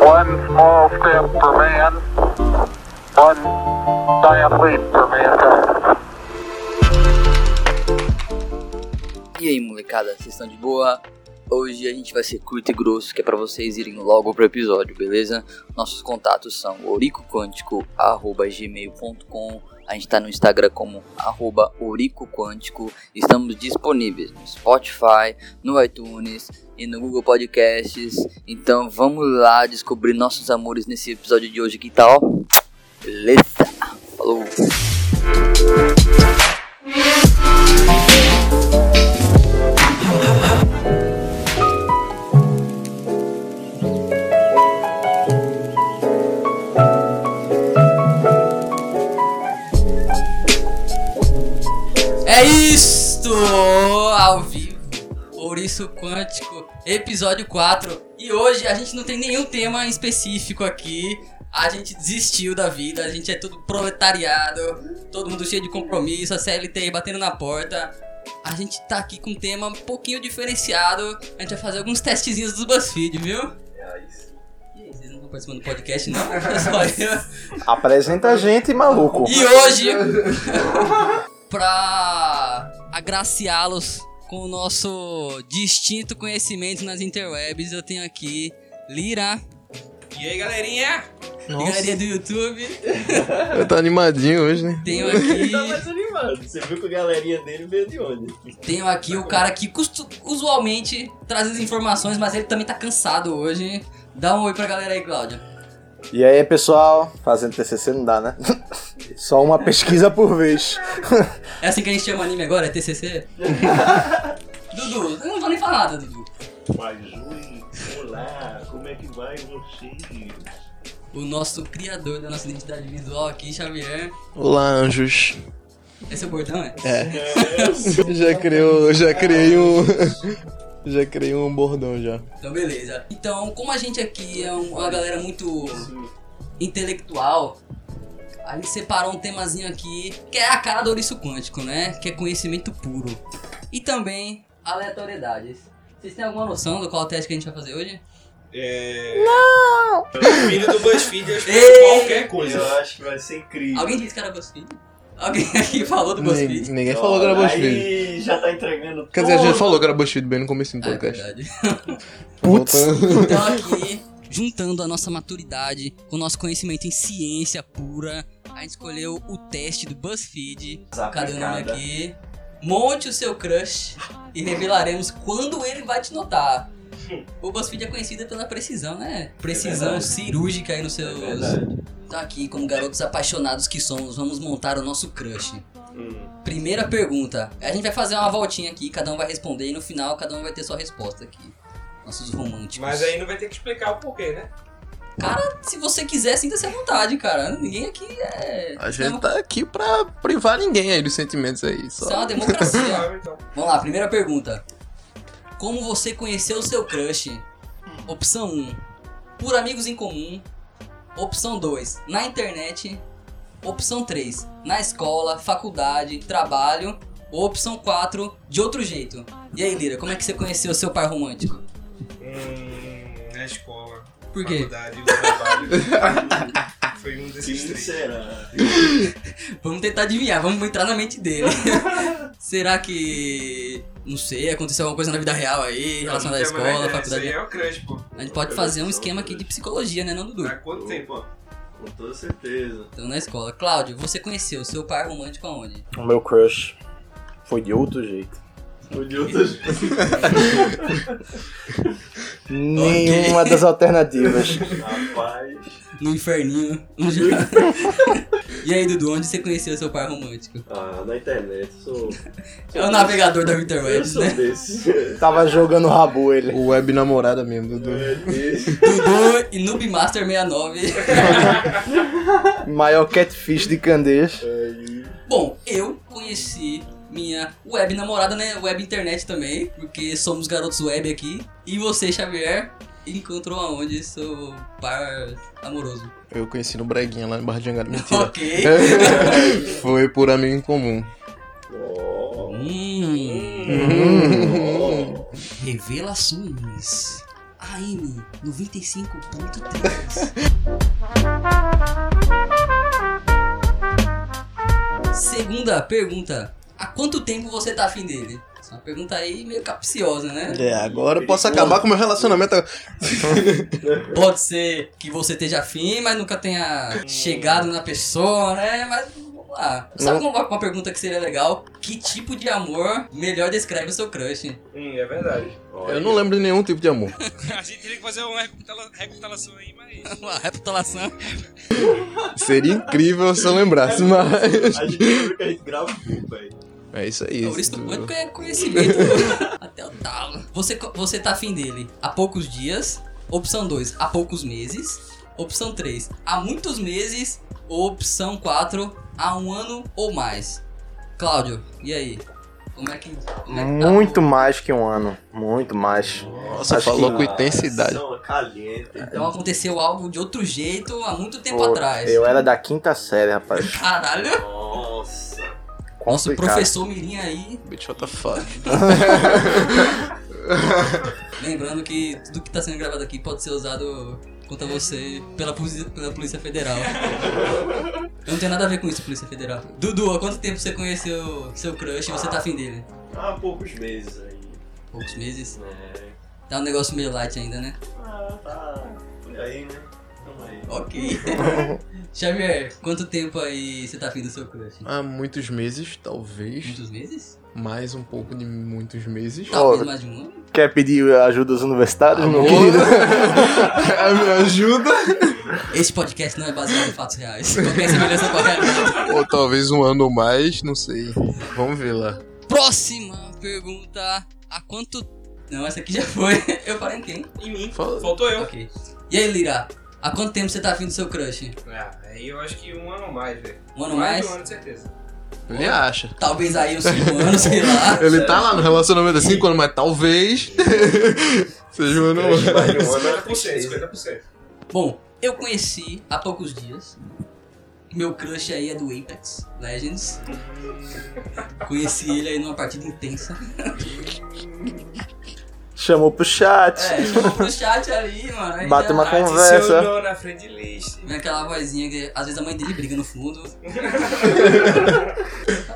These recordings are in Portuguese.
One small step for man, one giant leap for mankind. E aí, molecada, vocês estão de boa? Hoje a gente vai ser curto e grosso, que é pra vocês irem logo pro episódio, beleza? Nossos contatos são oricoquântico.gmail.com A gente tá no Instagram como arroba oricoquântico Estamos disponíveis no Spotify, no iTunes e no Google Podcasts Então vamos lá descobrir nossos amores nesse episódio de hoje, que tal? Beleza? Falou! Isto! Ao vivo, Ouriço Quântico, episódio 4. E hoje a gente não tem nenhum tema específico aqui. A gente desistiu da vida, a gente é tudo proletariado, todo mundo cheio de compromisso, a CLT batendo na porta. A gente tá aqui com um tema um pouquinho diferenciado. A gente vai fazer alguns testezinhos dos BuzzFeed, viu? E aí, vocês não estão participando do podcast, não? É só eu. Apresenta a gente, maluco. E hoje, pra agraciá-los com o nosso distinto conhecimento nas interwebs, eu tenho aqui Lira. E aí, galerinha? E galerinha do YouTube. Eu tô animadinho hoje, né? Tenho aqui, Tá mais animado. Você viu que a galerinha dele veio de onde? tenho aqui o cara que usualmente traz as informações, mas ele também tá cansado hoje. Dá um oi pra galera aí, Cláudio. E aí, pessoal, fazendo TCC não dá, né? Só uma pesquisa por vez. É assim que a gente chama anime agora? É TCC? Dudu, eu não vou nem falar nada, Dudu. Mas, olá, como é que vai você? O nosso criador da nossa identidade visual aqui, Xavier. Olá, anjos. Esse é o bordão, é? É. já criou, já criei um. Já criei um bordão já. Então, beleza. Então, como a gente aqui é um- uma galera muito intelectual, a gente separou um temazinho aqui que é a cara do ouriço quântico, né? Que é conhecimento puro. E também aleatoriedades. Vocês têm alguma noção do qual teste que a gente vai fazer hoje? É... Não! O filho do BuzzFeed Ei! qualquer coisa. Eu acho que vai ser incrível. Alguém disse que era BuzzFeed? Alguém aqui falou do Ninguém, BuzzFeed? ninguém falou que era BuzzFeed. Aí já tá entregando Quer dizer, a gente falou que era BuzzFeed bem no começo do é podcast. verdade. Putz. Então aqui, juntando a nossa maturidade com o nosso conhecimento em ciência pura, a gente escolheu o teste do BuzzFeed. Cadê o nome aqui? Monte o seu crush e revelaremos quando ele vai te notar. O BuzzFeed é conhecido pela precisão, né? Precisão verdade. cirúrgica aí nos seus. É verdade. Então aqui, como garotos apaixonados que somos, vamos montar o nosso crush. Hum. Primeira pergunta. A gente vai fazer uma voltinha aqui, cada um vai responder e no final cada um vai ter sua resposta aqui. Nossos românticos. Mas aí não vai ter que explicar o porquê, né? Cara, se você quiser, sinta-se à vontade, cara. Ninguém aqui é. A é gente uma- tá aqui pra privar ninguém aí dos sentimentos aí. Isso é Só. uma democracia. Então. Vamos lá, primeira pergunta. Como você conheceu o seu crush? Opção 1. Por amigos em comum. Opção 2. Na internet. Opção 3. Na escola, faculdade, trabalho. Ou opção 4. De outro jeito. E aí, Lira, como é que você conheceu o seu par romântico? Hum, na escola, Por quê? faculdade, no trabalho. Foi um desses Quem três. será? Vamos tentar adivinhar, vamos entrar na mente dele. Será que. Não sei, aconteceu alguma coisa na vida real aí, relacionada à escola, menor ideia. Isso faculdade? aí é o crush, pô. A gente pode fazer um esquema aqui de psicologia, né, não, Dudu? Há quanto tempo? Opa, com toda certeza. Então na escola. Cláudio, você conheceu o seu par romântico aonde? O meu crush foi de outro jeito. Foi de outras Nenhuma das alternativas. Rapaz. No inferninho. e aí, Dudu, onde você conheceu o seu par romântico? Ah, na internet, sou. É o navegador da Eu Interwebs, sou né? desse. Tava jogando rabu ele. O web namorada mesmo, Dudu. É desse. Dudu e Noobmaster 69. Maior catfish de Candeias. Bom, eu conheci minha web namorada, né? Web internet também, porque somos garotos web aqui. E você, Xavier, encontrou aonde seu par amoroso? Eu conheci no Breguinha lá em Barra de Jangada. Mentira. Ok. Foi por amigo em comum. Ó. Hum. Revelações. AM 95.3. Segunda pergunta. Há quanto tempo você tá afim dele? Essa é uma pergunta aí meio capciosa, né? É, agora eu posso acabar com meu relacionamento. Pode ser que você esteja afim, mas nunca tenha chegado na pessoa, né? Mas vamos lá. Sabe uma, uma pergunta que seria legal? Que tipo de amor melhor descreve o seu crush? Hum, é verdade. Eu não lembro de nenhum tipo de amor. A gente teria que fazer uma recapitula- recapitulação aí, mas. Uma reputação. Seria incrível se eu lembrasse, mas. A gente lembra que a gente grava junto, velho. É isso aí. Por isso quanto é conhecimento até o talo. Você, você tá afim dele há poucos dias. Opção 2, há poucos meses. Opção 3, há muitos meses. Opção 4, há um ano ou mais. Cláudio, e aí? Como é que. Como é que tá? Muito mais que um ano. Muito mais. Nossa, Acho falou que- com intensidade. É. Então aconteceu algo de outro jeito há muito tempo Pô, atrás. eu era da quinta série, rapaz. Caralho! Nossa. Nosso Complicado. professor Mirim aí. Bitch, what the fuck? Lembrando que tudo que tá sendo gravado aqui pode ser usado contra você pela, polícia- pela Polícia Federal. Eu não tenho nada a ver com isso, Polícia Federal. Dudu, há quanto tempo você conheceu seu crush e você tá afim dele? Há poucos meses aí. Poucos meses. É. Tá um negócio meio light ainda, né? Ah, tá. Por aí, né? Tamo aí. Ok. Xavier, quanto tempo aí você tá afim do seu crush? Há muitos meses, talvez. Muitos meses? Mais um pouco de muitos meses. Talvez Ó, mais de um ano? Quer pedir ajuda aos universitários, meu querido? Me ajuda. Esse podcast não é baseado em fatos reais. Qualquer semelhança com a realidade. Ou talvez um ano ou mais, não sei. Vamos ver lá. Próxima pergunta. Há quanto. Não, essa aqui já foi. Eu parei em quem? Em mim. Faltou eu. Ok. E aí, Lira? Há quanto tempo você tá afim do seu crush? Ah, aí eu acho que um ano ou mais, velho. Um ano mais? mais? de um ano, de certeza. Ele acha. Talvez aí uns 5 anos, sei lá. Ele tá lá no relacionamento há 5 anos, mas talvez seja um ano ou mais. Um ano é 50%, tristeza. 50%. Bom, eu conheci há poucos dias. Meu crush aí é do Apex Legends. Conheci ele aí numa partida intensa. Chamou pro chat. É, chamou pro chat ali, mano. aí Bate já- uma conversa. Adicionou na frente de list. Vem aquela vozinha que às vezes a mãe dele briga no fundo.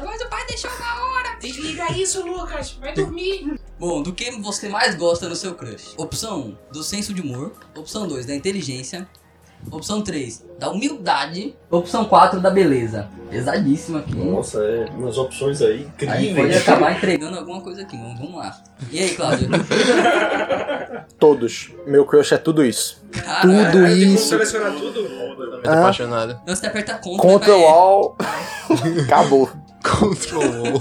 Mas o pai deixou uma hora. Desliga isso, Lucas. Vai dormir. Bom, do que você mais gosta no seu crush? Opção 1, do senso de humor. Opção 2, da inteligência. Opção 3, da humildade. Opção 4, da beleza. Pesadíssimo aqui. Nossa, é umas opções aí Aí pode incríveis. acabar entregando alguma coisa aqui. Vamos, vamos lá. E aí, Cláudio? Todos. Meu crush é tudo isso. Caralho. Tudo Tem como isso. selecionar tudo? Muito apaixonado. Então você aperta Ctrl, Control vai- All. Acabou. Controlou.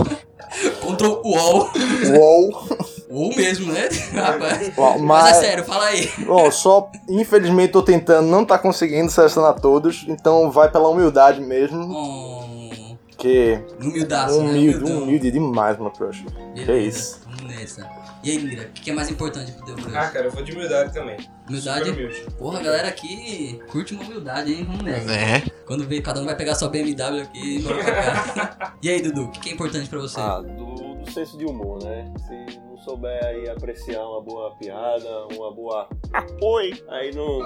Ctrl UOL. Uou. UOL mesmo, né? Rapaz. Uau, Mas é Mas, sério, fala aí. bom, só infelizmente tô tentando, não tá conseguindo selecionar todos, então vai pela humildade mesmo, Oh, que humildaço, né? humilde, Humildão. humilde demais, meu crush. Beleza, Que isso. Vamos nessa. E aí, Lira, o que é mais importante pro teu crush? Ah, cara, eu vou de humildade também. Humildade? Super humilde. Porra, a galera aqui curte uma humildade, hein? Vamos nessa. É. Quando vê, cada um vai pegar sua BMW aqui e. E aí, Dudu, o que é importante pra você? Ah, do, do senso de humor, né? Se souber aí apreciar uma boa piada, uma boa oi, aí não,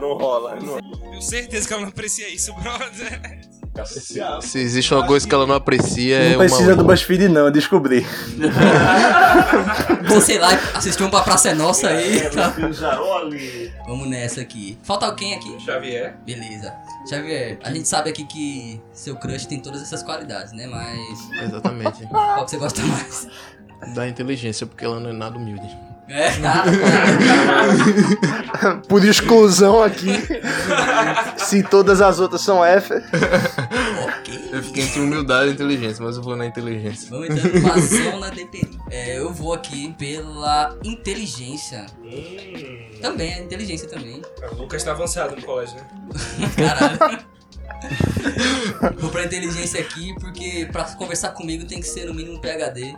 não rola. Não Tenho certeza que ela não aprecia isso, brother. apreciar. Se existe uma coisa que ela não aprecia, é Não uma. precisa do BuzzFeed não, eu descobri. Você, sei lá, assistiu um pra Praça é Nossa aí. É, tá? Vamos nessa aqui. Falta alguém aqui? Xavier. Beleza. Xavier, a gente sabe aqui que seu crush tem todas essas qualidades, né? Mas Exatamente. qual que você gosta mais? Da inteligência, porque ela não é nada humilde. É. Por exclusão aqui. Se todas as outras são F. ok. Eu fiquei entre humildade e inteligência, mas eu vou na inteligência. Vamos numa zona DPI. É, eu vou aqui pela inteligência. Hum. Também, a inteligência também. O Lucas tá avançado no colégio, né? Caralho. Vou pra inteligência aqui porque pra conversar comigo tem que ser no mínimo PHD.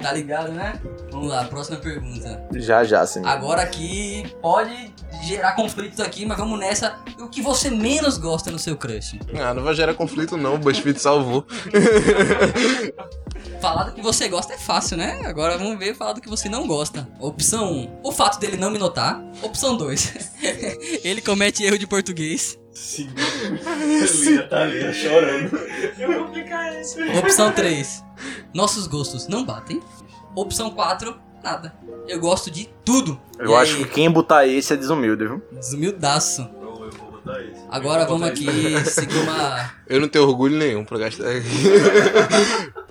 Tá ligado, né? Vamos lá, próxima pergunta. Já, já, sim. Agora aqui pode gerar conflitos aqui, mas vamos nessa. O que você menos gosta no seu crush? Ah, não vai gerar conflito não, o BuzzFeed salvou. Falar do que você gosta é fácil, né? Agora vamos ver falar do que você não gosta. Opção 1. O fato dele não me notar. Opção 2. ele comete erro de português. Sim. Ele tá ali chorando. Eu vou aplicar essa. Opção 3. Nossos gostos não batem. Opção 4. Nada. Eu gosto de tudo. Eu E acho aí, que quem botar esse é desumilde, viu? Desumildaço. Eu eu vou botar isso. Agora vamos aqui isso. seguir uma. Eu não tenho orgulho nenhum pra gastar aqui.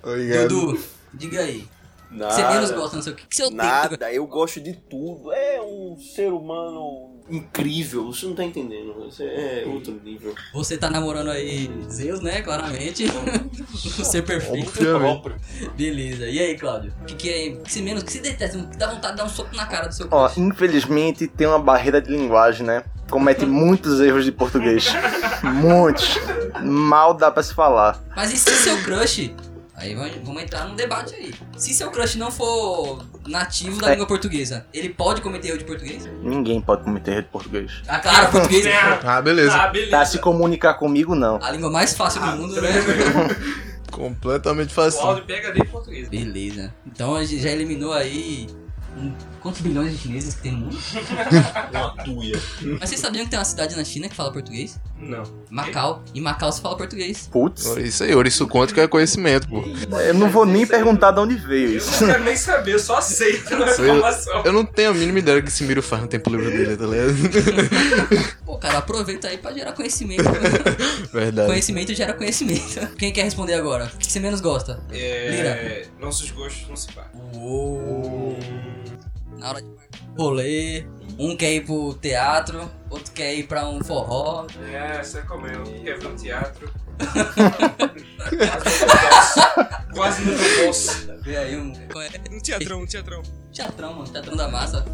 Obrigado. Dudu, diga aí. Nada. você menos gosta, não sei o que. que seu Nada, eu gosto de tudo. É um ser humano incrível. Você não tá entendendo. Você é outro nível. Você tá namorando aí Zeus, né? Claramente. o ser perfeito. Beleza. E aí, Cláudio? O que, que é que você menos, o que você detesta? O que dá vontade de dar um soco na cara do seu Ó, crush? infelizmente tem uma barreira de linguagem, né? Comete muitos erros de português. Muitos. Mal dá pra se falar. Mas e se seu crush... Aí vamos entrar num debate aí. Se seu crush não for nativo da É. língua portuguesa, ele pode cometer erro de português? Ninguém pode cometer erro de português. Ah, claro, português Ah, beleza. Ah, beleza. Pra se comunicar comigo, não. a língua mais fácil do mundo, né? Completamente O fácil. áudio pega de português. Beleza. Então a gente já eliminou aí. Quantos bilhões de chineses que tem no mundo? Uma tuia. Mas vocês sabiam que tem uma cidade na China que fala português? Não. Macau. E Macau se fala português. Putz, Isso aí, ouriço quântico é conhecimento, pô. eu não vou nem perguntar de onde veio Eu isso. não quero nem saber, eu só aceito a informação. Eu não tenho a mínima ideia do que esse Miro faz no tempo livre dele, tá ligado? Pô, cara, aproveita aí pra gerar conhecimento. Verdade. conhecimento gera conhecimento. Quem quer responder agora? O que você menos gosta? É, nossos gostos não se batem. Uou. Na hora de rolê, um quer ir pro teatro, outro quer ir pra um forró. É, você comeu. Quer ver um teatro? Quase não posso. Quase não posso. Vê aí um. é? Um teatrão, um teatrão. Teatrão, mano. Teatrão da massa.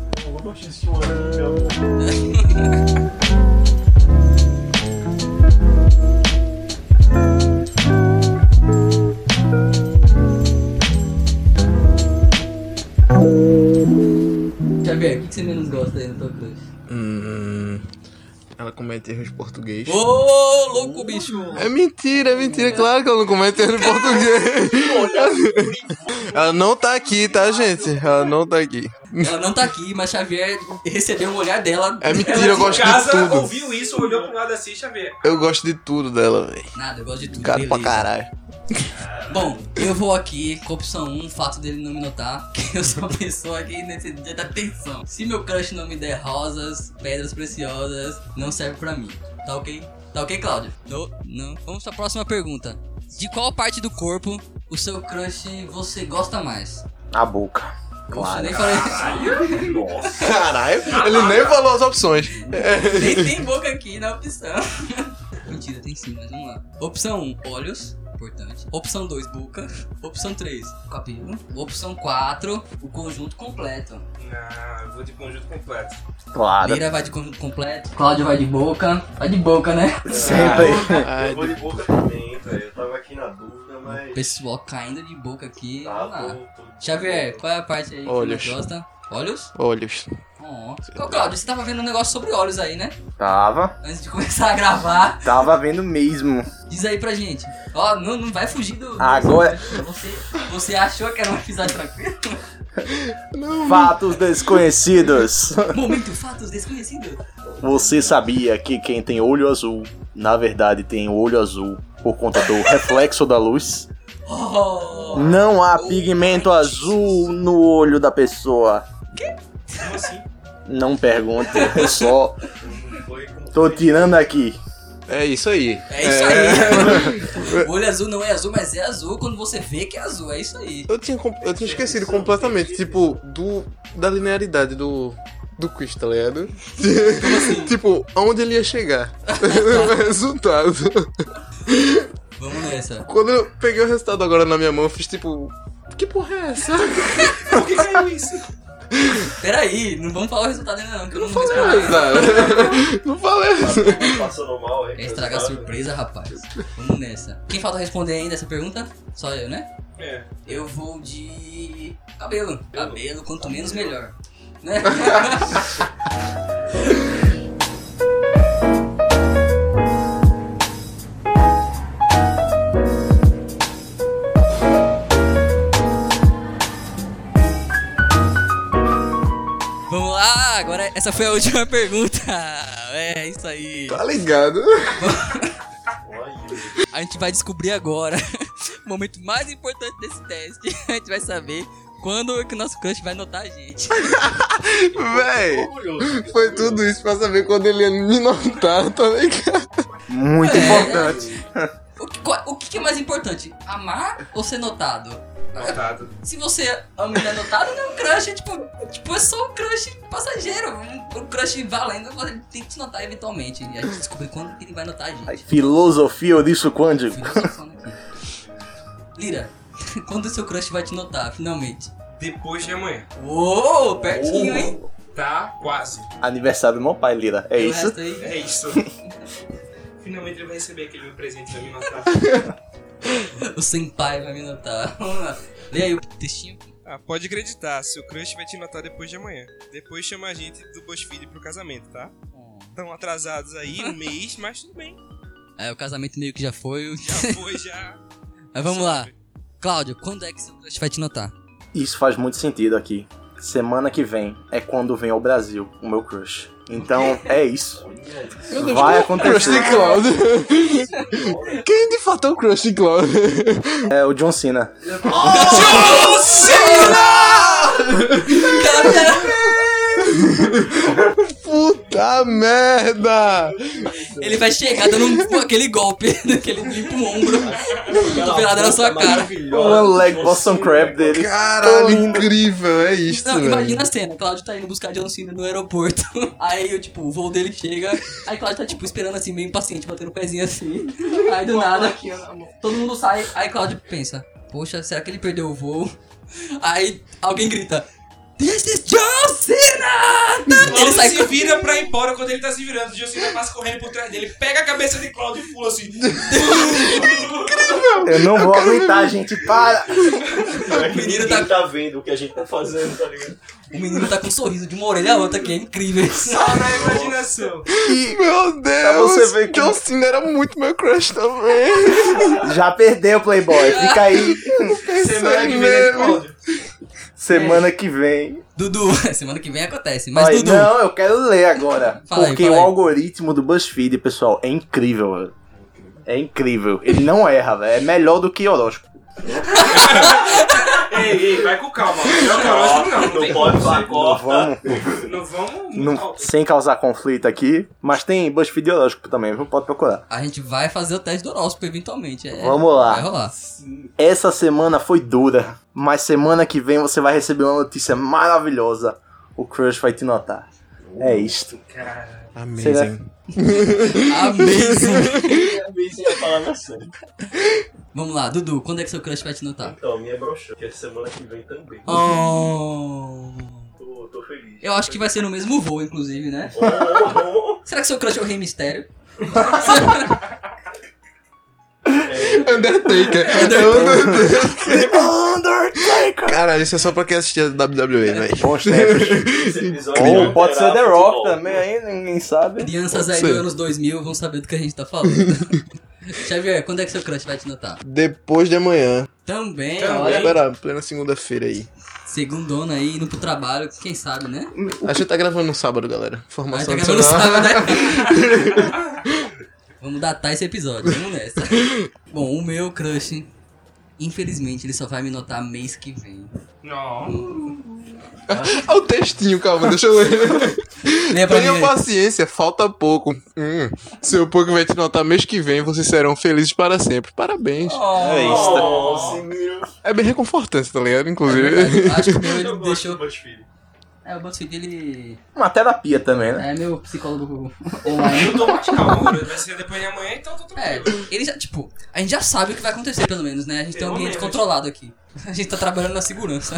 Xavier, o que você menos gosta aí no teu crush? Hum, ela comete erros de português. Ô, louco, bicho! É mentira, é mentira, claro que ela não comete erro de português. ela não tá aqui, tá, gente? Ela não tá aqui. Ela não tá aqui, mas Xavier recebeu um olhar dela. É mentira, eu Em gosto de casa, tudo. ouviu isso, olhou pro lado assim, Xavier. Eu gosto de tudo dela, velho. Nada, eu gosto de tudo. Gato pra caralho. Bom, eu vou aqui com a opção 1, o fato dele não me notar, que eu sou uma pessoa nesse dia da atenção. Se meu crush não me der rosas, pedras preciosas, não serve pra mim. Tá ok? Tá ok, Cláudio? Não, não. Vamos pra próxima pergunta. De qual parte do corpo o seu crush você gosta mais? A boca. Claro. nem falei. Caralho, ele nem falou as opções. nem tem boca aqui na opção. Mentira, tem sim, mas vamos lá. Opção 1, olhos. Importante. Opção 2, boca. Opção 3, cabelo. Opção 4, o conjunto completo. Ah, eu vou de conjunto completo. Claro. Beira vai de conjunto completo. Cláudio vai de boca. Vai de boca, né? Sempre. Eu vou de boca também, velho. Eu tava aqui na dúvida, mas. Pessoal caindo de boca aqui. Tá, tô, tô... Xavier, qual é a parte aí Olhos. que você gosta? Olhos? Olhos. Ô, Cláudio, você tava vendo um negócio sobre olhos aí, né? Tava. Antes de começar a gravar. Tava vendo mesmo. Diz aí pra gente. Ó, não, não vai fugir do. Agora- Você, você achou que era um episódio tranquilo? Fatos desconhecidos. Momento, fatos desconhecidos. Você sabia que quem tem olho azul, na verdade tem olho azul por conta do reflexo da luz? Oh, Não há pigmento azul no olho da pessoa. Como assim? Não pergunte, eu só tô tirando aqui. É isso aí. é isso aí. O olho azul não é azul, mas é azul quando você vê que é azul. É isso aí. Eu tinha, eu tinha esquecido completamente, tipo, do, da linearidade do, do quiz, tá ligado? tipo, aonde ele ia chegar. o resultado. Vamos nessa. Quando eu peguei o resultado agora na minha mão, eu fiz tipo. Que porra é essa? Por que caiu isso? Peraí, não vamos falar o resultado ainda não, que eu não vou responder. cara. Não falei passando mal, hein? Estragar a surpresa, rapaz. Vamos nessa. Quem falta responder ainda essa pergunta? Só eu, né? É. Eu vou de cabelo. Cabelo, quanto menos melhor. Né? essa foi a última pergunta. É, isso aí. Tá ligado? A gente vai descobrir agora o momento mais importante desse teste. A gente vai saber quando que o nosso crush vai notar a gente. Véi, foi tudo isso pra saber quando ele ia me notar, tá ligado? Muito É. importante. O que, qual- o que que é mais importante? Amar ou ser notado? Notado. Se você ama e não é notado, não é um crush, é tipo, tipo, é só um crush passageiro. Um, um crush valendo, você tem que te notar eventualmente. E a gente descobre quando que ele vai notar a gente. Filosofia quântico. Filosofando aqui. Lira, quando o seu crush vai te notar, finalmente? Depois de amanhã. Uou, pertinho, hein? Tá quase. Aniversário do meu pai, Lira. É E isso? É isso. Finalmente ele vai receber aquele meu presente vai me notar. O senpai vai me notar. Vamos lá. Lê aí o textinho. Ah, pode acreditar, seu crush vai te notar depois de amanhã. Depois chama a gente do BuzzFeed pro casamento, tá? Estão atrasados aí um mês, mas tudo bem. É, o casamento meio que já foi. Já foi, já. Mas vamos lá. Cláudio, quando é que seu crush vai te notar? Isso faz muito sentido aqui. Semana que vem é quando vem ao Brasil o meu crush. Então é isso. Vai Crush acontecer. de Cláudio. Quem de fato é o Crush de Cláudio? É o John Cena. Puta merda! Ele vai chegar dando um- aquele golpe, aquele limpa o ombro, cotovelada na sua cara. One leg Boston Crab dele. Caralho, incrível, é isso, Não, velho. imagina a cena, Cláudio tá indo buscar John Cena no aeroporto. Aí, tipo, o voo dele chega. Aí Cláudio tá, tipo, esperando assim, meio impaciente, batendo o pezinho assim. Aí do nada, todo mundo sai. Aí Cláudio pensa: Poxa, será que ele perdeu o voo? Aí alguém grita: This is John Cena! Ele Ele sai se vira pra ir embora quando ele tá se virando. O Josina passa correndo por trás dele, pega a cabeça de Claudio e pula assim. Eu não vou aguentar, gente. Para! O menino tá, tá vendo o que a gente tá fazendo, tá ligado? o menino tá com um sorriso de uma orelha a outra que é incrível. Só na imaginação. Meu Deus! Pra você ver que- John Cena era muito meu crush também. Já perdeu, Playboy. Fica aí. Semana que vem é Claudio. Semana que vem. Dudu, semana que vem acontece. Mas Ai, Dudu, não, eu quero ler agora. Fala aí, porque fala o aí. algoritmo do BuzzFeed, pessoal, é incrível, velho. É incrível. Ele não erra, velho. É melhor do que horóscopo. Ei, ei, vai com calma. Melhor que horóscopo não. Não, Não tem pode falar corta. Não vamos. não- sem causar conflito aqui. Mas tem BuzzFeed horóscopo também, viu? Pode procurar. a gente vai fazer o teste do horóscopo eventualmente. é- Vamos lá. Vai rolar. Essa semana foi dura. Mas semana que vem você vai receber uma notícia maravilhosa. O Crush vai te notar. É isto. Amazing. Amazing. Amazing é a palavra certa. Vamos lá, Dudu, quando é que seu crush vai te notar? Então, a minha é broxante, que é semana que vem também. Oh. Tô, tô feliz. Eu acho que vai ser no mesmo voo, inclusive, né? Oh, oh, oh. Será que seu crush é o Rei Mistério? Undertaker. Undertaker! Caralho, isso é só pra quem assistia WWE, velho. Bons tempos. Ou pode ser The Rock também, aí ninguém sabe. Crianças aí dos anos 2000 vão saber do que a gente tá falando. Xavier, quando é que seu crush vai te notar? Depois de amanhã. Também, Também. olha. Espera, plena segunda-feira aí. Segundona aí, indo pro trabalho, quem sabe, né? A gente tá gravando no sábado, galera. Aí Informação tá gravando adicional. sábado, né? Vamos datar esse episódio, vamos nessa. Bom, o meu crush, infelizmente, ele só vai me notar mês que vem. Não. Olha o textinho, calma, deixa eu ler. Mim aí. paciência, falta pouco. Hum, seu pouco vai te notar mês que vem, vocês serão felizes para sempre. Parabéns. É isto. Nossa, meu. É bem reconfortante, tá ligado? Inclusive. Acho que o meu ele deixou. É, o BuzzFeed ele Uma terapia também, né? é meu psicólogo online. Eu tô mais calmo. Vai ser depois de amanhã, então tô É, tranquilo. ele já, tipo, a gente já sabe o que vai acontecer, pelo menos, né? A gente tem um Pelo ambiente menos. controlado aqui. A gente tá trabalhando na segurança.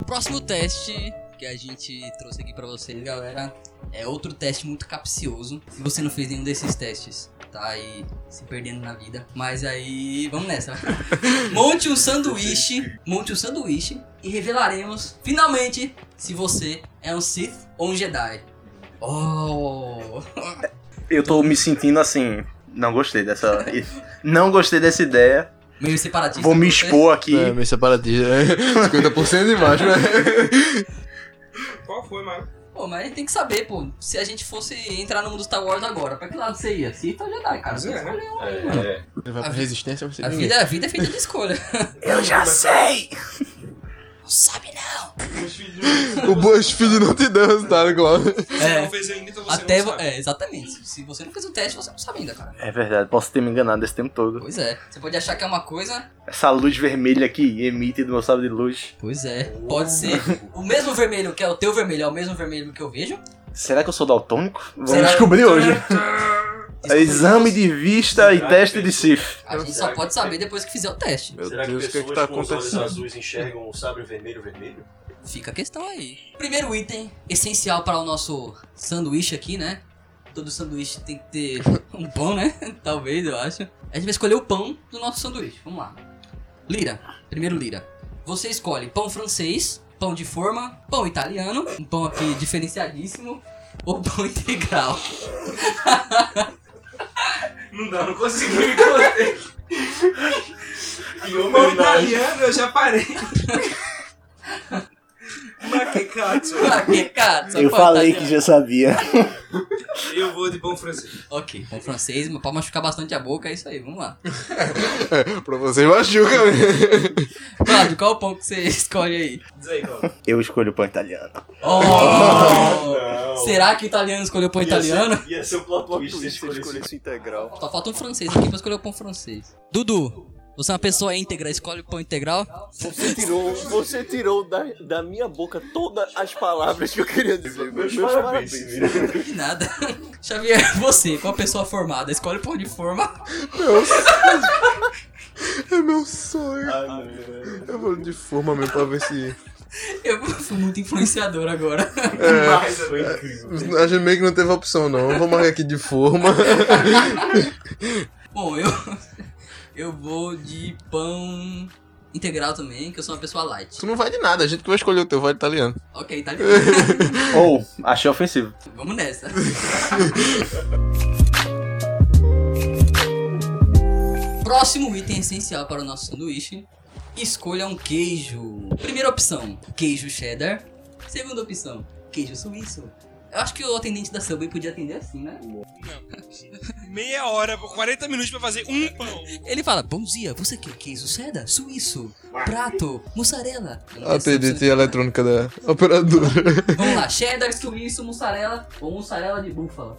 O próximo teste que a gente trouxe aqui pra vocês, galera, é outro teste muito capcioso. Se você não fez nenhum desses testes, tá aí se perdendo na vida. Mas aí, vamos nessa. monte um sanduíche, monte um sanduíche e revelaremos finalmente se você é um Sith ou um Jedi. Oh! Eu tô me sentindo assim, Não gostei dessa. Não gostei dessa ideia. Meio separatista. Vou me você. expor aqui. É, meio separatista. né? 50% de baixo, né? Qual foi, mano? Pô, mas a gente tem que saber, pô, se a gente fosse entrar no mundo Star Wars agora, pra que lado você ia? Sith ou Jedi, cara? Que é, né? escolher um. É, Ele vai pra A resistência, vai ser A vida, a vida é feita de escolha. Eu já sei! Não sabe não. O BuzzFeed não te deu resultado, Cláudio. você É. não fez ainda, então você Até não sabe. É, exatamente. Se você não fez o teste, você não sabe ainda, cara. É verdade, posso ter me enganado esse tempo todo. Pois é. Você pode achar que é uma coisa. Essa luz vermelha que emite do meu sábio de luz. Pois é. Pode ser. O mesmo vermelho que é o teu vermelho é o mesmo vermelho que eu vejo. Será que eu sou daltônico? Vamos Será? descobrir hoje. Isso Exame de vista e teste de Sith. A gente só pode saber depois que fizer o teste. Meu Será que Deus, o que é pessoas que tá com os olhos azuis enxergam o sabre vermelho vermelho? Fica a questão aí. Primeiro item essencial para o nosso sanduíche aqui, né? Todo sanduíche tem que ter um pão, né? Talvez, eu acho. A gente vai escolher o pão do nosso sanduíche. Vamos lá. Lira. Primeiro lira. Você escolhe pão francês, pão de forma, pão italiano, um pão aqui diferenciadíssimo, ou pão integral. Não não consegui me conter. Que Pão homenagem! italiano, eu já parei. Maquecato. Ah, que cara, só Eu pão falei italiano. que já sabia. Eu vou de pão francês. Ok, pão francês, mas pode machucar bastante a boca, é isso aí, vamos lá. pra vocês machuca mesmo. Cláudio, qual o pão que você escolhe aí? Diz aí. Eu escolho o pão italiano. Oh! Não. Será que o italiano escolheu o pão italiano? Ia ser, ia ser o plot twist se integral. Só falta um francês aqui pra escolher o pão francês. Dudu, você é uma pessoa íntegra, escolhe o pão integral? Você tirou, você tirou da, da minha boca todas as palavras que eu queria dizer. Meus, parabéns. De nada. Xavier, você, com a pessoa formada, escolhe o pão de forma. É meu sonho. Ai, meu. Eu vou de forma mesmo pra ver se. Eu fui muito influenciador agora. Mas foi incrível. A gente meio que não teve opção, não. Vou marcar aqui de forma. Bom, eu. Eu vou de pão integral também, que eu sou uma pessoa light. Tu não vai de nada, a gente que vai escolher o teu, vai de italiano. Ok, italiano. Ou, achei ofensivo. Vamos nessa. Próximo item essencial para o nosso sanduíche. Escolha um queijo. Primeira opção, queijo cheddar. Segunda opção, queijo suíço. Eu acho que o atendente da Subway podia atender assim, né? Meia hora, 40 minutos pra fazer um pão. Ele fala, bom dia, você quer queijo cheddar? Suíço, prato, mussarela. Atendente eletrônica da operadora. Vamos lá, cheddar, suíço, mussarela ou mussarela de búfala.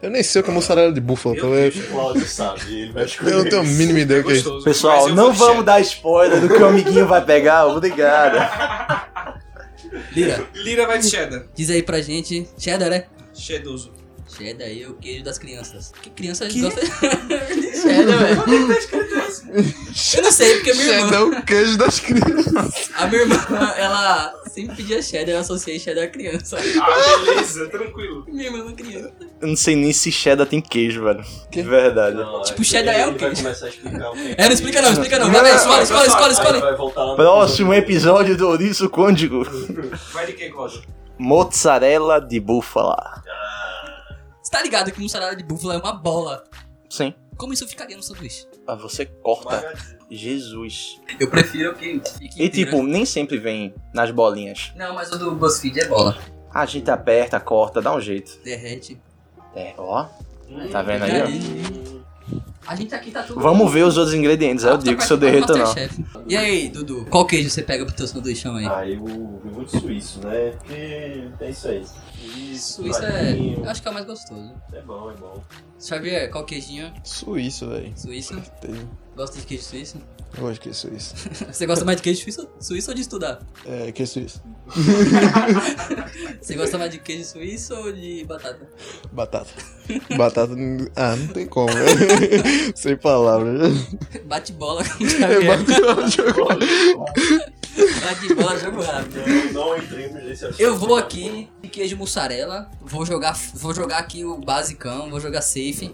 Eu nem sei o que é mussarela de búfala, Meu então o Cláudio sabe, ele vai escolher. eu não tenho a mínima ideia do que é. Pessoal, não vamos dar spoiler do que o amiguinho vai pegar. Obrigado. Lira, Lira vai de cheddar. diz aí pra gente, cheddar, né? Chedoso. Cheddar aí é o queijo das crianças. Que criança gosta de cheddar, velho? Eu não sei, porque minha Cheddar é irmã, o queijo das crianças. a minha irmã, ela sempre pedia cheddar, eu associei cheddar a criança. Ah, beleza, tranquilo. Minha irmã é uma criança. Eu não sei nem se cheddar tem queijo, velho. De verdade. Não, Tipo, é, cheddar é o vai queijo. começar a explicar o que É, não explica não, explica não. Vai, vai, escolhe, escolhe, escolhe, Aí escolhe. vai voltar lá no Próximo episódio do Ouriço Côndigo. Vai de quem, Cláudio? Mozzarela de búfala. Você tá ligado que mussarela de búfala é uma bola. Sim. Como isso ficaria no sanduíche? Ah, você corta. Jesus. Eu prefiro que fique E tipo, nem sempre vem nas bolinhas. Não, mas o do BuzzFeed é bola. A gente aperta, corta, dá um jeito. Derrete. É, ó. Tá vendo aí, ó? A gente aqui tá tudo... Vamos ver os outros ingredientes. Aí eu Tá digo se eu derreto ou não. E aí, Dudu, qual queijo você pega pro teu sanduíchão aí? Ah, eu, eu vou de suíço, né? Porque é isso aí. Suíço, Suíço é... Eu acho que é o mais gostoso. É bom, é bom. Xavier, qual queijinho? Suíço, velho. Suíço? Gosta de queijo suíço? Eu acho que é suíço. Você gosta mais de queijo suíço, suíço ou de estudar? É, que é suíço. Você gosta mais de queijo suíço ou de batata? Batata. Batata. Ah, não tem como, né? Sem palavras. Bate bola com o Xavier. bato no jogo. Bate bola, jogo rápido. Não, não entremos nesse assunto. Eu vou aqui de queijo mussarela. Vou jogar, vou jogar aqui o basicão, vou jogar safe.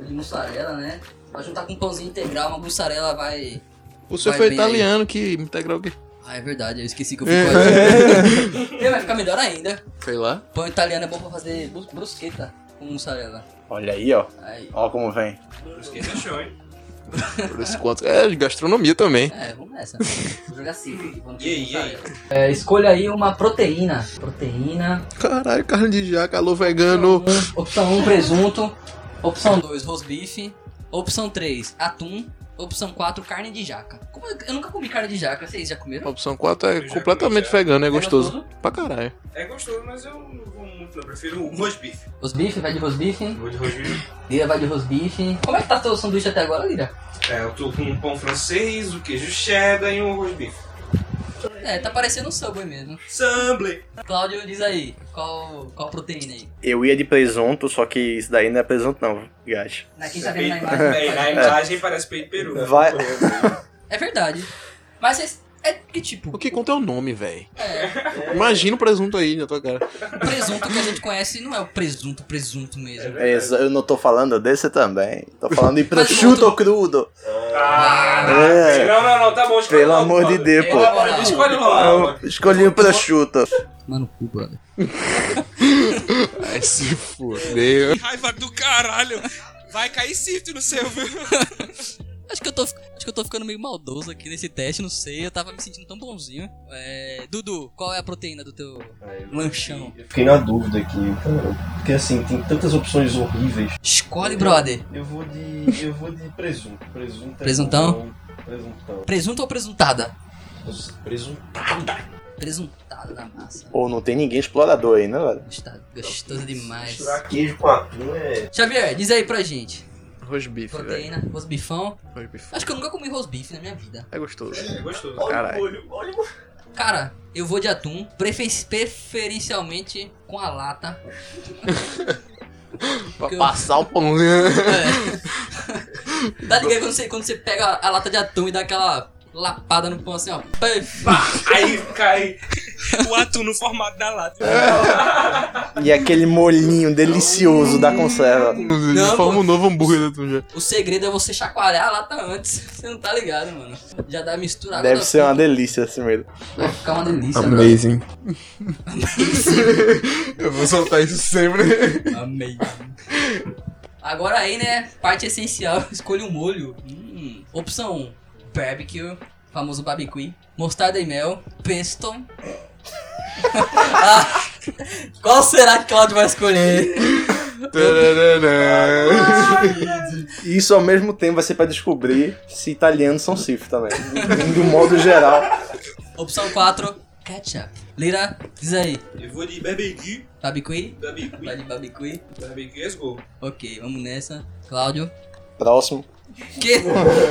De mussarela, né? Vai juntar com um pãozinho integral, uma mussarela vai. O seu Vai foi italiano que integral o quê? Ah, é verdade, eu esqueci que eu fui Ele vai ficar melhor ainda. Foi lá? Pão italiano é bom pra fazer brus- brusqueta. com mussarela. Olha aí, ó. Aí. Ó como vem. Não esqueça show, hein? Por esse quanto. É, de gastronomia também. É, vamos nessa. Vou jogar. Vamos E aí, e aí? É, escolha aí uma proteína. Proteína. Caralho, carne de jaca, alô vegano. Um, opção 1, presunto. Opção 2, rosbife. Opção 3, atum. Opção 4, carne de jaca. Como eu, eu nunca comi carne de jaca, vocês já comeram? opção 4 é completamente vegano, é É gostoso. gostoso? Pra caralho. É gostoso, mas eu não vou muito, não. Prefiro o roast beef. Rosbife, vai de rosbife. Vou de roast beef. Lira vai de rosbife. Como é que tá teu sanduíche até agora, Lira? É, eu tô com um pão francês, o queijo cheddar e um roast beef. É, tá parecendo um Subway mesmo. Samble. Cláudio, diz aí, qual, qual proteína aí? Eu ia de presunto, só que isso daí não é presunto não, gajo. Na quem tá vendo na imagem. é, na imagem parece peito peru. Vai. É verdade. Mas vocês. É que tipo, O que conta é o nome, velho. é, Imagina o presunto aí na tua cara. o presunto que a gente conhece não é o presunto, presunto mesmo. É, isso, eu não tô falando desse também. Tô falando de prosciutto outro- crudo. Ah, É. Não, não, não, tá bom. escolhe Pelo logo, amor de. Deus, pô. Moral. Escolhe logo. Escolhi o prosciutto. Mano, cu, brother. Ai, se fodeu. Que raiva do caralho. Vai cair Swift no seu, viu? Acho que, eu tô, acho que eu tô ficando meio maldoso aqui nesse teste, não sei. Eu tava me sentindo tão bonzinho. É, Dudu, qual é a proteína do teu lanchão? Eu fiquei na dúvida aqui, cara. Porque assim, tem tantas opções horríveis. Escolhe, brother. Eu vou de. Eu vou de presunto. Presunto é Presuntão? bom. Presuntão. Presunto ou presuntada? Presuntada. Presuntada da massa. Pô, não tem ninguém explorador aí, né, velho? Gostoso, gostoso demais. Misturar queijo com atum é. Xavier, diz aí pra gente. Rosbife, velho. Proteína, rosbifão. Rosbife. Acho que eu nunca comi rosbife na minha vida. É gostoso. É gostoso. Olha Caralho. o molho, olha o molho. Cara, eu vou de atum, prefe- preferencialmente com a lata. Pra Porque eu- passar o pãozinho. É. Tá ligado quando você, quando você pega a lata de atum e dá aquela lapada no pão assim, ó. Aí cai. O atum no formato da lata. E aquele molhinho delicioso da conserva. Não, Forma pô. um novo hambúrguer da tua já. O segredo é você chacoalhar a lata antes. Você não tá ligado, mano. Já dá mistura Deve do ser uma atum. delícia assim mesmo. Vai ficar uma delícia, mano. Amazing. Eu vou soltar isso sempre. Amei. Agora aí, né? Parte essencial, escolha um molho. Hum, opção 1, barbecue, famoso barbecue, mostarda e mel, pesto. Ah, qual será que Claudio vai escolher? Isso ao mesmo tempo vai ser pra descobrir se italianos são cif também. Um modo geral. Opção 4, ketchup. Lira, diz aí. Eu vou de barbecue. Barbecue? Vai Barbecue. de barbecue. Barbecue, let's go. Ok, vamos nessa. Cláudio. Próximo. Que?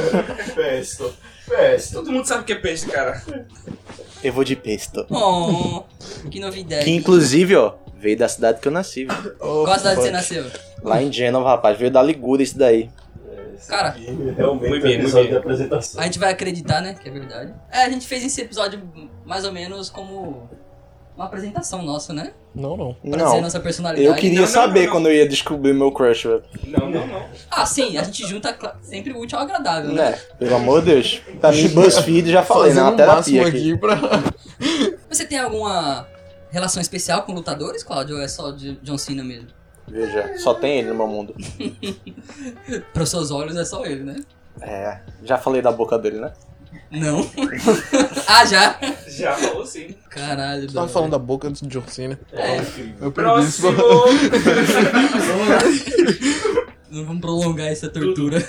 Pesto. Pesto. Todo mundo sabe o que é peixe, cara. Eu vou de pesto. Oh, que novidade. Que inclusive, ó, veio da cidade que eu nasci. velho. Qual cidade você nasceu? Lá em Gênova, rapaz. Veio da Ligúria isso daí. Cara, Realmente Muito é bem, um muito episódio bem. de apresentação. A gente vai acreditar, né? Que é verdade. É, a gente fez esse episódio mais ou menos como uma apresentação nossa, né? Não, não. Pra dizer Não. nossa personalidade. Eu queria não, não, saber não. quando eu ia descobrir meu crush, velho. Não, não, não. Ah, sim, a gente junta sempre o útil ao agradável, né? Né? Pelo amor de Deus. Pra mim, BuzzFeed, já falei, na o máximo terapia aqui. aqui pra. Você tem alguma relação especial com lutadores, Claudio? Ou é só de John Cena mesmo? Veja, só tem ele no meu mundo. Para os seus olhos é só ele, né? É, já falei da boca dele, né? Não. ah, já? Já falou sim. Caralho, Tava brother. falando da boca antes de John Cena. É, Eu perdi isso. Próximo. não vamos prolongar essa tortura.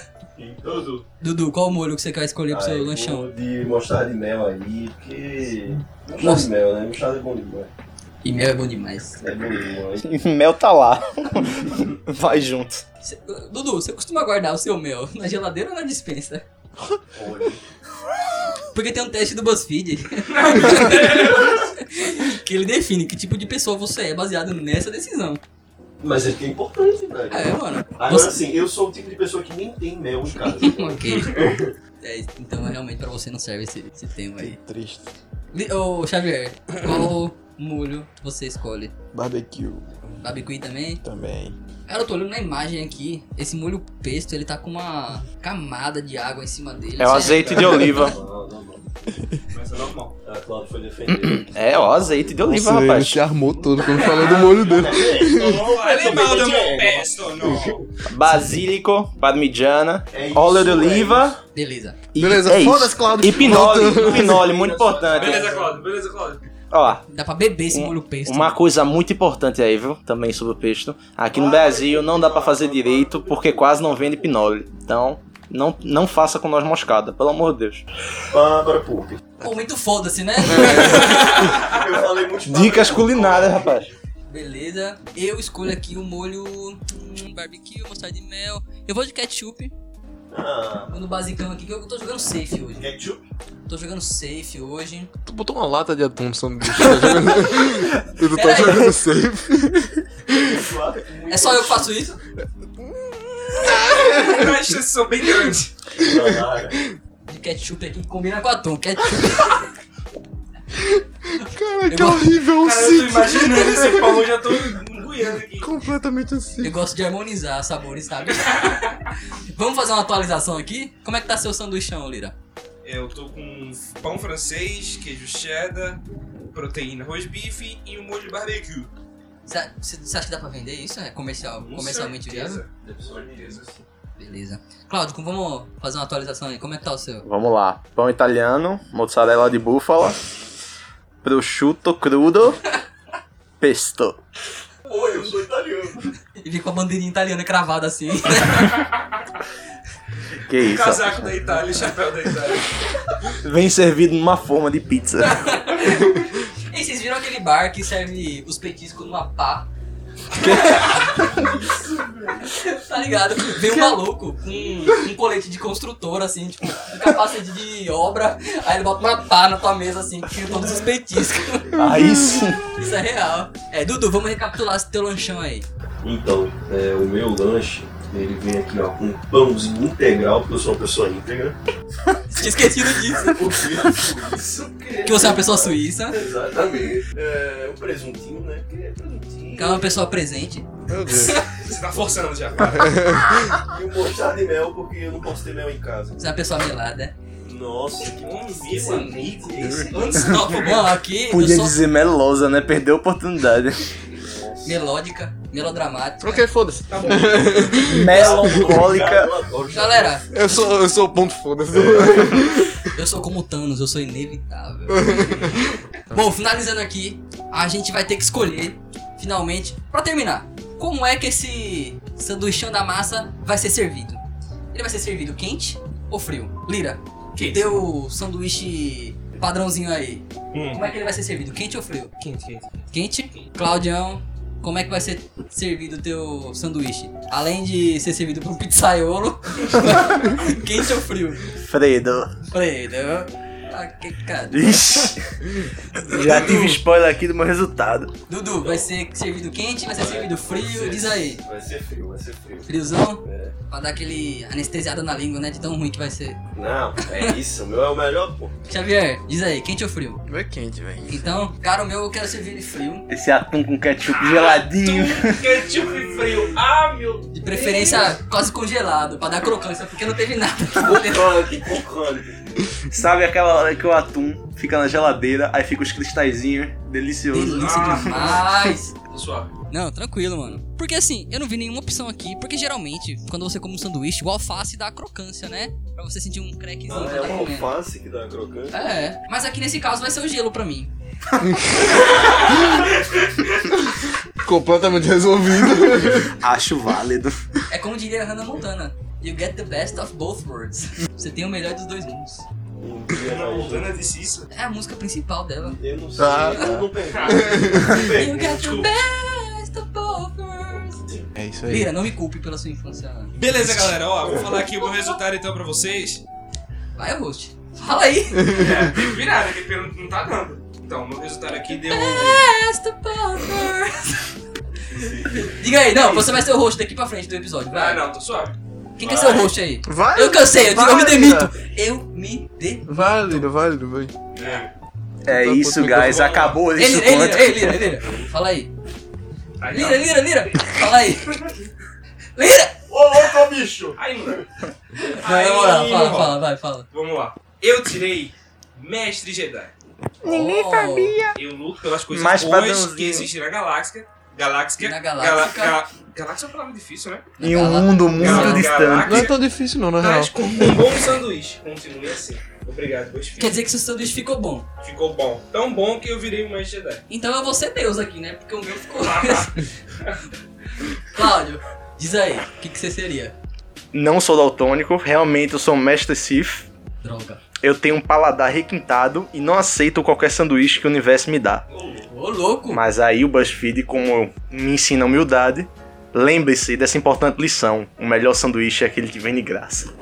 Tudo. Dudu, qual molho que você quer escolher pro seu Ai, lanchão? de mostarda de mel aí, porque. Mostarda Nossa. de mel, né? Mostarda é bom demais. E mel é bom demais. É bom demais. Mel tá lá. Vai junto. Cê- Dudu, você costuma guardar o seu mel na geladeira ou na dispensa? Porque tem um teste do BuzzFeed que ele define que tipo de pessoa você é baseado nessa decisão. Mas é que é importante, velho. É, mano. Agora Você... assim, eu sou o tipo de pessoa que nem tem mel em casa. ok. É, então realmente pra você não serve esse, esse tema aí. Triste. Li- Ô Xavier, qual molho você escolhe? Barbecue Barbecue também? também. Cara, eu tô olhando na imagem aqui. Esse molho pesto, ele tá com uma camada de água em cima dele. É o azeite de oliva. Mas é normal. A Cláudia foi defender. É, ó, azeite de oliva, Nossa, ele rapaz. se armou todo quando falou do molho dele. Não fale mal do meu pesto, não. Basílico, parmigiana, É óleo de é oliva Beleza. e Beleza, é foda-se, isso. Cláudio. E pinole, pinole, muito importante. Beleza, Cláudio, beleza, Cláudio. Ó, Dá pra beber esse molho pesto. uma coisa muito importante aí, viu? Também sobre o pesto. Aqui no Brasil não dá pra fazer direito porque quase não vende pinole. Então, não, não faça com noz moscada, pelo amor de Deus. Ah, agora pulpe. Pô, muito foda-se, né? Eu falei muito Dicas culinárias, rapaz. Beleza. Eu escolho aqui o molho hum, barbecue, mostarda de mel. Eu vou de ketchup. Ah, Vou no basicão aqui que eu tô jogando safe hoje. ketchup. Tô jogando safe hoje. Tu botou uma lata de atum no sanduíche. Tá jogando... e tu tá Peraí. jogando safe. É só eu que faço isso? As chances são bem grandes. De ketchup aqui que combina com atum. Ketchup. Cara, que Eu vou- horrível um Cara, eu tô sítio. imaginando esse pão, eu já tô aqui. Completamente assim. Eu gosto de harmonizar sabores, sabe? Vamos fazer uma atualização aqui? Como é que tá seu sanduichão, Lira? Eu tô com pão francês, queijo cheddar, proteína roast-beef e um molho de barbecue. Você acha que dá pra vender isso? É comercial, Com comercialmente certeza. viável? Com certeza. Beleza. Cláudio, como- vamos fazer uma atualização aí. Como é que tá o seu? Vamos lá. Pão italiano, mozzarella de búfala, prosciutto crudo, pesto. Oi, eu sou italiano. E vi com a bandeirinha italiana cravada assim. Que isso? Casaco da Itália, chapéu da Itália. Vem servido numa forma de pizza. e vocês viram aquele bar que serve os petiscos numa pá? tá ligado? Vem um maluco com um colete de construtor, assim, tipo, um capacete de obra, aí ele bota uma pá na tua mesa, assim, que tira todos os petiscos. Aí sim. Isso é real. É, Dudu, vamos recapitular esse teu lanchão aí. Então, é, o meu lanche, ele vem aqui ó, com um pãozinho integral, porque eu sou uma pessoa íntegra. Tinha esquecido disso. Isso Que você é uma pessoa suíça, Exatamente. É, um presuntinho, né? Que é é uma pessoa presente. Meu Deus. Você tá forçando já. E um mostarda de mel, porque eu não posso ter mel em casa. Você é uma pessoa melada. Nossa, que meu amigo, esse unstoppable. Bom, aqui Podia sou dizer melosa, né? Perdeu a oportunidade. melódica, melodramática. Ok, foda-se. Melancólica. Eu adoro Galera, Eu sou, eu sou o ponto foda-se. eu sou como Thanos, eu sou inevitável. Bom, finalizando aqui, a gente vai ter que escolher, finalmente, pra terminar, como é que esse sanduichão da massa vai ser servido? Ele vai ser servido quente ou frio? Lira, Quente. teu sanduíche padrãozinho aí, Hum. como é que ele vai ser servido? Quente ou frio? Quente, quente. Quente? Claudião, como é que vai ser servido o teu sanduíche? Além de ser servido por um pizzaiolo, quente ou frio? Fredo. Fredo. Ah, que cara. Ixi. Já tive spoiler aqui do meu resultado. Dudu, vai ser servido quente, vai ser servido frio? Diz aí. Vai ser frio, vai ser frio. Friozão? É. Pra dar aquele anestesiada na língua, né? De tão ruim que vai ser. Não, é isso. O meu é o melhor, pô. Xavier, diz aí, quente ou frio? É quente, velho. Então, cara, o meu eu quero servir ele frio. Esse atum com ketchup geladinho. Ketchup frio. Ah, meu De preferência quase congelado, pra dar crocância, porque não teve nada. Crocante, crocante. Sabe aquela hora que o atum fica na geladeira, aí fica os cristalzinhos, delicioso. Delícia demais. Tô suave. Não, tranquilo, mano. Porque assim, eu não vi nenhuma opção aqui, porque geralmente, quando você come um sanduíche, o alface dá a crocância, né? Pra você sentir um crackzinho Ah, é tá uma comendo. alface que dá crocante. É, mas aqui nesse caso vai ser o gelo pra mim. Completamente resolvido. Acho válido. É como diria Hannah Montana. You get the best of both worlds. Você tem o melhor dos dois mundos. Ana Montana disse isso. É a música principal dela. Eu não sei, Ah. eu não pergunto. You get the best of both worlds. É isso aí. Lira, não me culpe pela sua infância. Beleza, galera. Ó, vou falar aqui o meu resultado então pra vocês. Vai, host. Fala aí. É, tem que virar, né? Que pelo não tá dando. Então, meu resultado aqui deu. Best of both worlds. Diga aí, não, você vai ser o host daqui pra frente do episódio. Vai. Ah, não, tô suave. Quem quer ser o host aí? Vai! Eu cansei, eu, digo, eu me demito. Eu me demito. Válido, válido, vai. É isso, guys. Acabou isso Lira, ei, Lira, ei, Lira, Lira. Fala aí. Aí, Lira, tá. Lira, Lira. Fala aí. Lira! Ô, louco, bicho! Aí, mano. Vai, fala, ó. fala, vai, fala. Vamos lá. Eu tirei Mestre Jedi. Ninguém sabia. Eu luto pelas coisas Mais boas que existem na galáxia. Galáxia. Na galáxia. Galáxia é uma palavra difícil, né? Em um mundo muito distante. Não é Galáxia tão difícil não, na real. como um bom sanduíche. Continue assim. Obrigado, Quer filhos. dizer que seu sanduíche ficou bom. Ficou bom. Tão bom que eu virei um Mestre Jedi. Então eu vou ser Deus aqui, né? Porque o meu ficou. Cláudio, diz aí, o que, que você seria? Não sou daltônico, realmente eu sou um mestre Sith. Droga. Eu tenho um paladar requintado e não aceito qualquer sanduíche que o universo me dá. Ô, louco. Mas aí o BuzzFeed, como me ensina humildade, lembre-se dessa importante lição. O melhor sanduíche é aquele que vem de graça.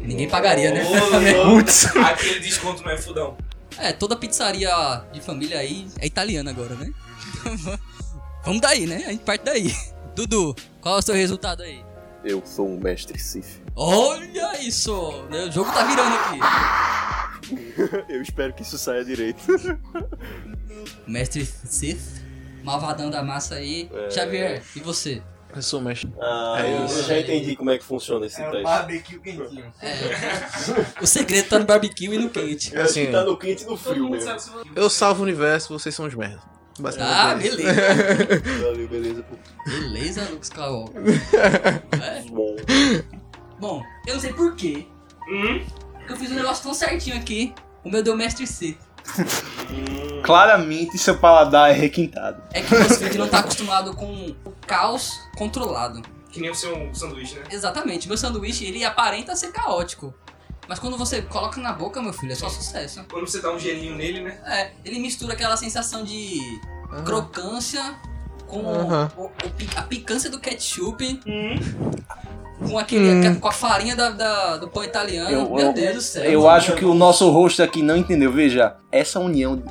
Ninguém pagaria, né? Ô, Putz. Aquele desconto não é fudão. É, toda pizzaria de família aí é italiana agora, né? Vamos daí, né? A gente parte daí. Dudu, qual é o seu resultado aí? Eu sou um mestre Sif. Olha isso! O jogo tá virando aqui. Eu espero que isso saia direito. Mestre Sith, malvadão da massa aí. Xavier, e você? Eu sou mestre. Ah, É eu isso. já entendi como é que funciona esse teste. barbecue quentinho. O segredo tá no barbecue e no quente. Eu que Assim, tá no quente e no frio mesmo. eu salvo o universo, vocês são os merda. Basicamente Ah, isso. beleza. Valeu, beleza. pô. Beleza, Skywalker. É. Bom. Bom, eu não sei porquê. Hum? Porque eu fiz um negócio tão certinho aqui. O meu deu Mestre Sith. Claramente seu paladar é requintado. É que BuzzFeed não tá acostumado com o caos controlado. Que nem o seu sanduíche, né? Exatamente, meu sanduíche ele aparenta ser caótico. Mas quando você coloca na boca, meu filho, é só sucesso. Quando você dá um gelinho nele, né? É, ele mistura aquela sensação de Aham. crocância com Aham. o- o a picância do ketchup, Hum. com aquele Hum. com a farinha da, da- do pão italiano. Eu- meu eu- Deus do céu. Eu acho que o nosso rosto aqui não entendeu. Veja, essa união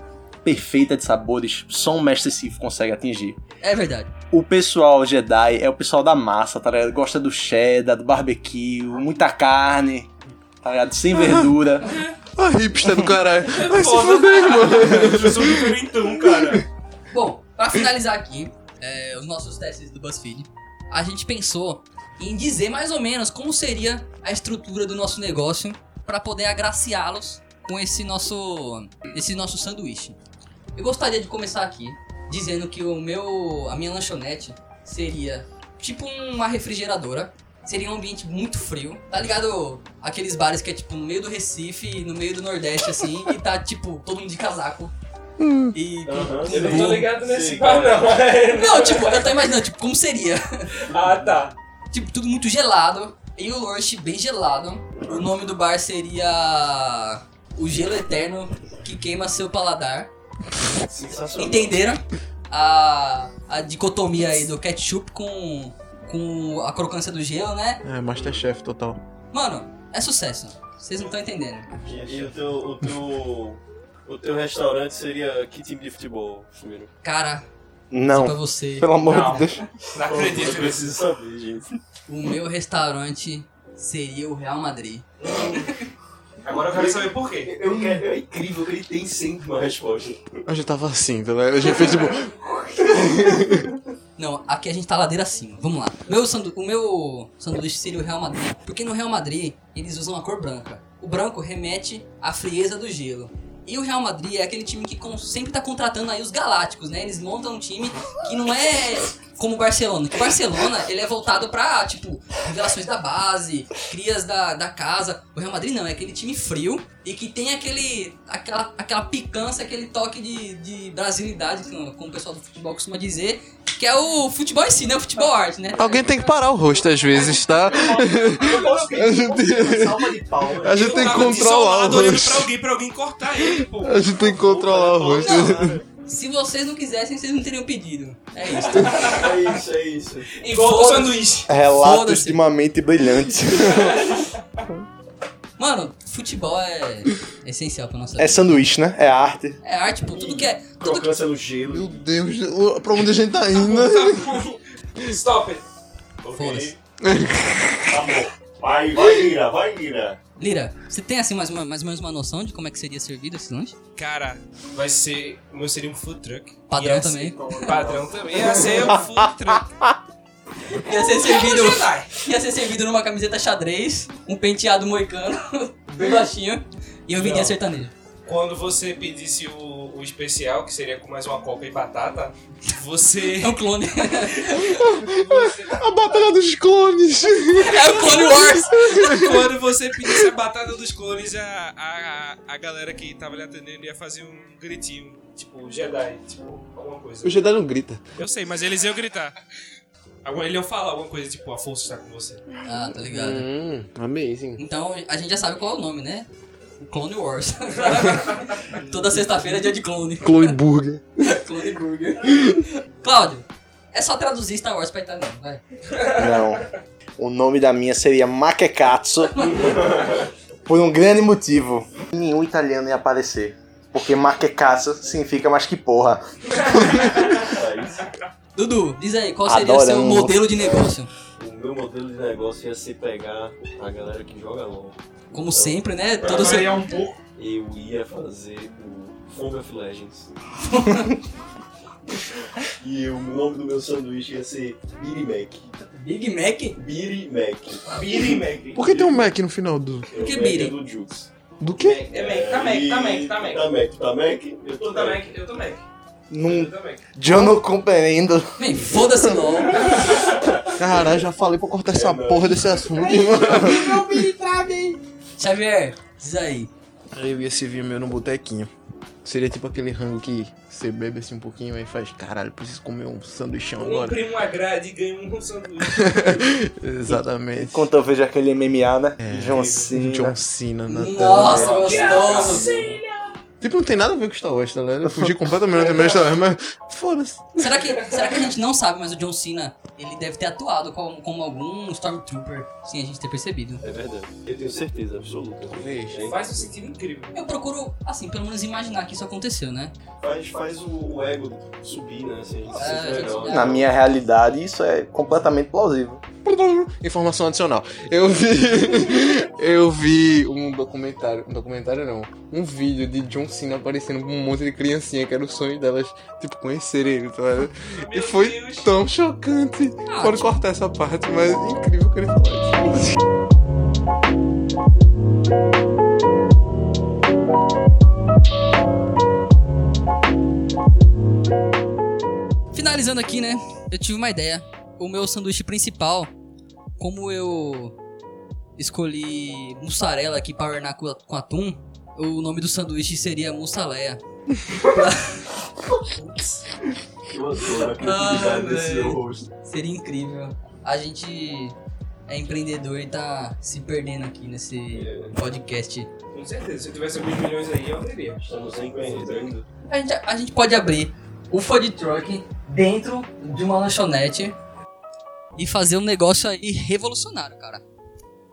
perfeita de sabores só um mestre Sith consegue atingir. É verdade. O pessoal Jedi é o pessoal da massa, tá ligado? Gosta do cheddar, do barbecue, muita carne, tá ligado? Sem verdura. Ah, hipster do caralho. Vai se fuder, irmão. Eu sou diferentão, cara. Bom, pra finalizar aqui, é, os nossos testes do BuzzFeed, a gente pensou em dizer mais ou menos como seria a estrutura do nosso negócio para poder agraciá-los com esse nosso, esse nosso sanduíche. Eu gostaria de começar aqui dizendo que o meu, a minha lanchonete seria tipo uma refrigeradora. Seria um ambiente muito frio. Tá ligado? Aqueles bares que é tipo no meio do Recife, no meio do Nordeste, assim, e tá tipo todo mundo de casaco. E com- Aham, com Eu não tô ligado nesse Sei, bar, não. Não, tipo, eu tô imaginando, tipo, como seria? Ah, tá. Tipo, tudo muito gelado. E o lanche bem gelado. O nome do bar seria. O Gelo Eterno que queima seu paladar. Sensacional. Entenderam? A, a dicotomia aí do ketchup com, com a crocância do gelo, né? É, Masterchef total. Mano, é sucesso. Vocês não estão entendendo. E, e o teu. O teu. O teu restaurante seria que time de futebol, Fumiro? Cara, isso pra Não, você. pelo amor Não. de Deus. Não acredito Eu preciso saber, gente. O meu restaurante seria o Real Madrid. Agora eu quero saber por quê. Eu quero, é incrível que ele tem sempre uma resposta. A gente tava assim, tá ligado? A gente fez tipo. Não, aqui a gente tá ladeira acima. Vamos lá. Meu sandu o meu sanduíche seria o Real Madrid. Porque no Real Madrid eles usam a cor branca. O branco remete à frieza do gelo. E o Real Madrid é aquele time que sempre tá contratando aí os galácticos, né? Eles montam um time que não é como o Barcelona. Que o Barcelona, ele é voltado pra, tipo, revelações da base, crias da, da casa. O Real Madrid não, é aquele time frio e que tem aquele, aquela, aquela picância, aquele toque de, de brasilidade, como como o pessoal do futebol costuma dizer, que é o futebol em si, né? O futebol arte, né? Alguém tem que parar o rosto às vezes, tá? A gente, Salva de palmas. a gente tem que controlar o olhando pra rosto. alguém, pra alguém cortar ele, pô. A gente tem que controlar o rosto. Se vocês não quisessem, vocês não teriam pedido. É isso. É isso, é isso. Igual o sanduíche. Relatos Foda-se. de uma mente brilhante. Mano, futebol é essencial pra nossa É vida. sanduíche, né? É arte. É arte, pô. Tudo que é. Tudo que... No gelo. Meu Deus, o- pra onde a gente tá indo? Stop it. Foda-se. Tá bom. Vai, vai, Lira, vai, Lira. Lira, você tem assim mais, uma- mais ou menos uma noção de como é que seria servido esse lanche? Cara, vai ser. O meu seria um food truck. Padrão Ia também. Ser, padrão também. Ia ser um food truck. Ia ser servido. Ia ser servido numa camiseta xadrez, um penteado moicano, bem baixinho, e eu viria sertanejo. Quando você pedisse o, o especial, que seria com mais uma coca e batata, você. É um clone. A batalha dos clones. É o Clone Wars. quando você pedisse a batata dos clones, a, a, a galera que tava lhe atendendo ia fazer um gritinho, tipo, Jedi, tipo, alguma coisa. O Jedi não grita. Eu sei, mas eles iam gritar. Eles iam falar alguma coisa, tipo, a força está com você. Ah, tá ligado. Hum, amazing. Então a gente já sabe qual é o nome, né? Clone Wars. Toda sexta-feira é dia de clone. Clone Burger. Clone Burger. Cláudio, é só traduzir Star Wars pra italiano, vai. Não. O nome da minha seria Makekatsu. por um grande motivo. Nenhum italiano ia aparecer. Porque Makekatsu significa mais que porra. Dudu, diz aí, qual seria o seu modelo de negócio? O meu modelo de negócio ia ser pegar a galera que joga LOL. Como sempre, né? Todo seu... um pouco. Eu ia fazer o Fome of Legends. e o nome do meu sanduíche ia ser Beery Mac. Big Mac? Beery Mac. Beery Mac. Por que tem um Mac no final do. É o que é do Jukes. Do quê? É Mac, tá Mac, tá Mac, tá Mac. Tá Mac, tá Mac? Eu tô Tu tá Mac. Eu tô Mac. Não, Eu tô Mac. eu não compreendo. Man, foda-se LOL. Caralho, já falei pra cortar essa porra desse assunto, irmão. Xavier, diz aí. Eu ia servir meu no botequinho. Seria tipo aquele rango que você bebe assim um pouquinho e faz, caralho, preciso comer um sanduichão agora. Comprei uma grade e ganhei um sanduíche. Exatamente. Enquanto eu vejo aquele MMA, né? John Cena. John Cena na tela. Nossa, gostoso. Tipo, não tem nada a ver com Star Wars, tá ligado? Eu fugi completamente do de Star Wars, mas foda-se. Será que, será que a gente não sabe, mas o John Cena, ele deve ter atuado como, como algum Stormtrooper, sem a gente ter percebido. É verdade. Eu tenho certeza absoluta. Faz um sentido incrível. Eu procuro, assim, pelo menos imaginar que isso aconteceu, né? Faz, faz o, o ego subir, né? Assim, a gente se É, sente a gente- melhor. é. Na minha realidade, isso é completamente plausível. Informação adicional. Eu vi. Eu vi um documentário. Um documentário não. Um vídeo de John Cena aparecendo com um monte de criancinha que era o sonho delas, tipo, conhecer ele, tá? E foi Deus. tão chocante. Ah, Pode cortar essa parte, mas é incrível que ele isso. Finalizando aqui, né? Eu tive uma ideia. O meu sanduíche principal, como eu escolhi mussarela aqui pra ornar com, com atum, o nome do sanduíche seria mussaleia. Eu adoro a Ah, desse. Seria incrível. A gente é empreendedor e tá se perdendo aqui nesse podcast. Com certeza, se eu tivesse alguns milhões aí, eu abriria. Estamos empreendendo. A gente, a gente pode abrir o food truck dentro de uma lanchonete e fazer um negócio aí revolucionário, cara.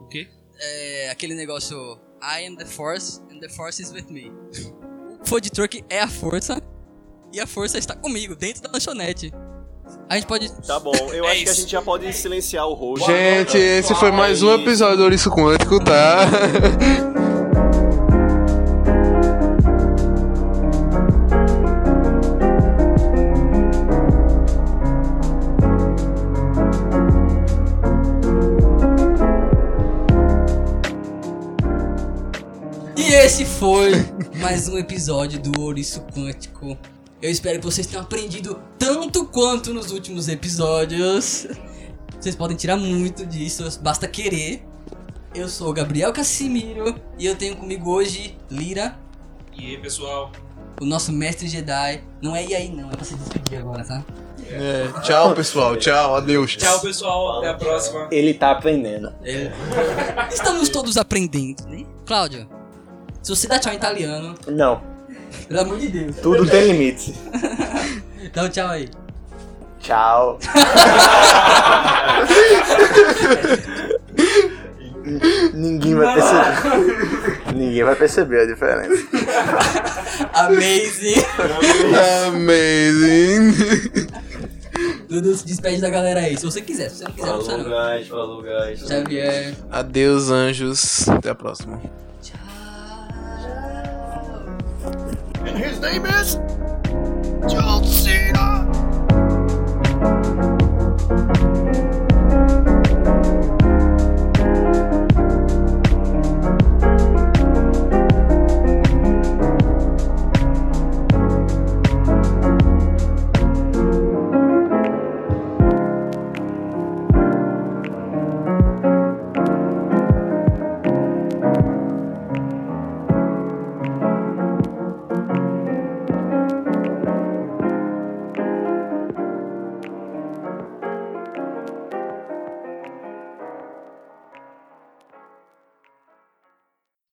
O quê? É aquele negócio I am the force and the force is with me. O food truck é a força e a força está comigo dentro da lanchonete. A gente pode Tá bom, eu É acho que a isso. gente já pode silenciar o rosto. Gente, esse foi mais um episódio do Ouriço Quântico, tá? esse foi mais um episódio do Ouriço Quântico. Eu espero que vocês tenham aprendido tanto quanto nos últimos episódios. Vocês podem tirar muito disso, basta querer. Eu sou o Gabriel Cassimiro e eu tenho comigo hoje Lira, E aí, pessoal? o nosso mestre Jedi. Não é e aí não, é pra se despedir agora, tá? É, tchau, pessoal. Tchau, adeus. Tchau, pessoal. Até a próxima. Ele tá aprendendo. É. Estamos todos aprendendo, né? Cláudio, se você dá tchau em italiano, Não, pelo amor de Deus, tudo tem limite. dá um tchau aí. Tchau. Ninguém vai perceber. Ninguém vai perceber a diferença. Amazing! Amazing. Dudu se despede da galera aí, se você quiser, se você não quiser, não precisa Falou, não. guys. Falou, guys. Xavier. Adeus, anjos. Até a próxima. His name is John Cena.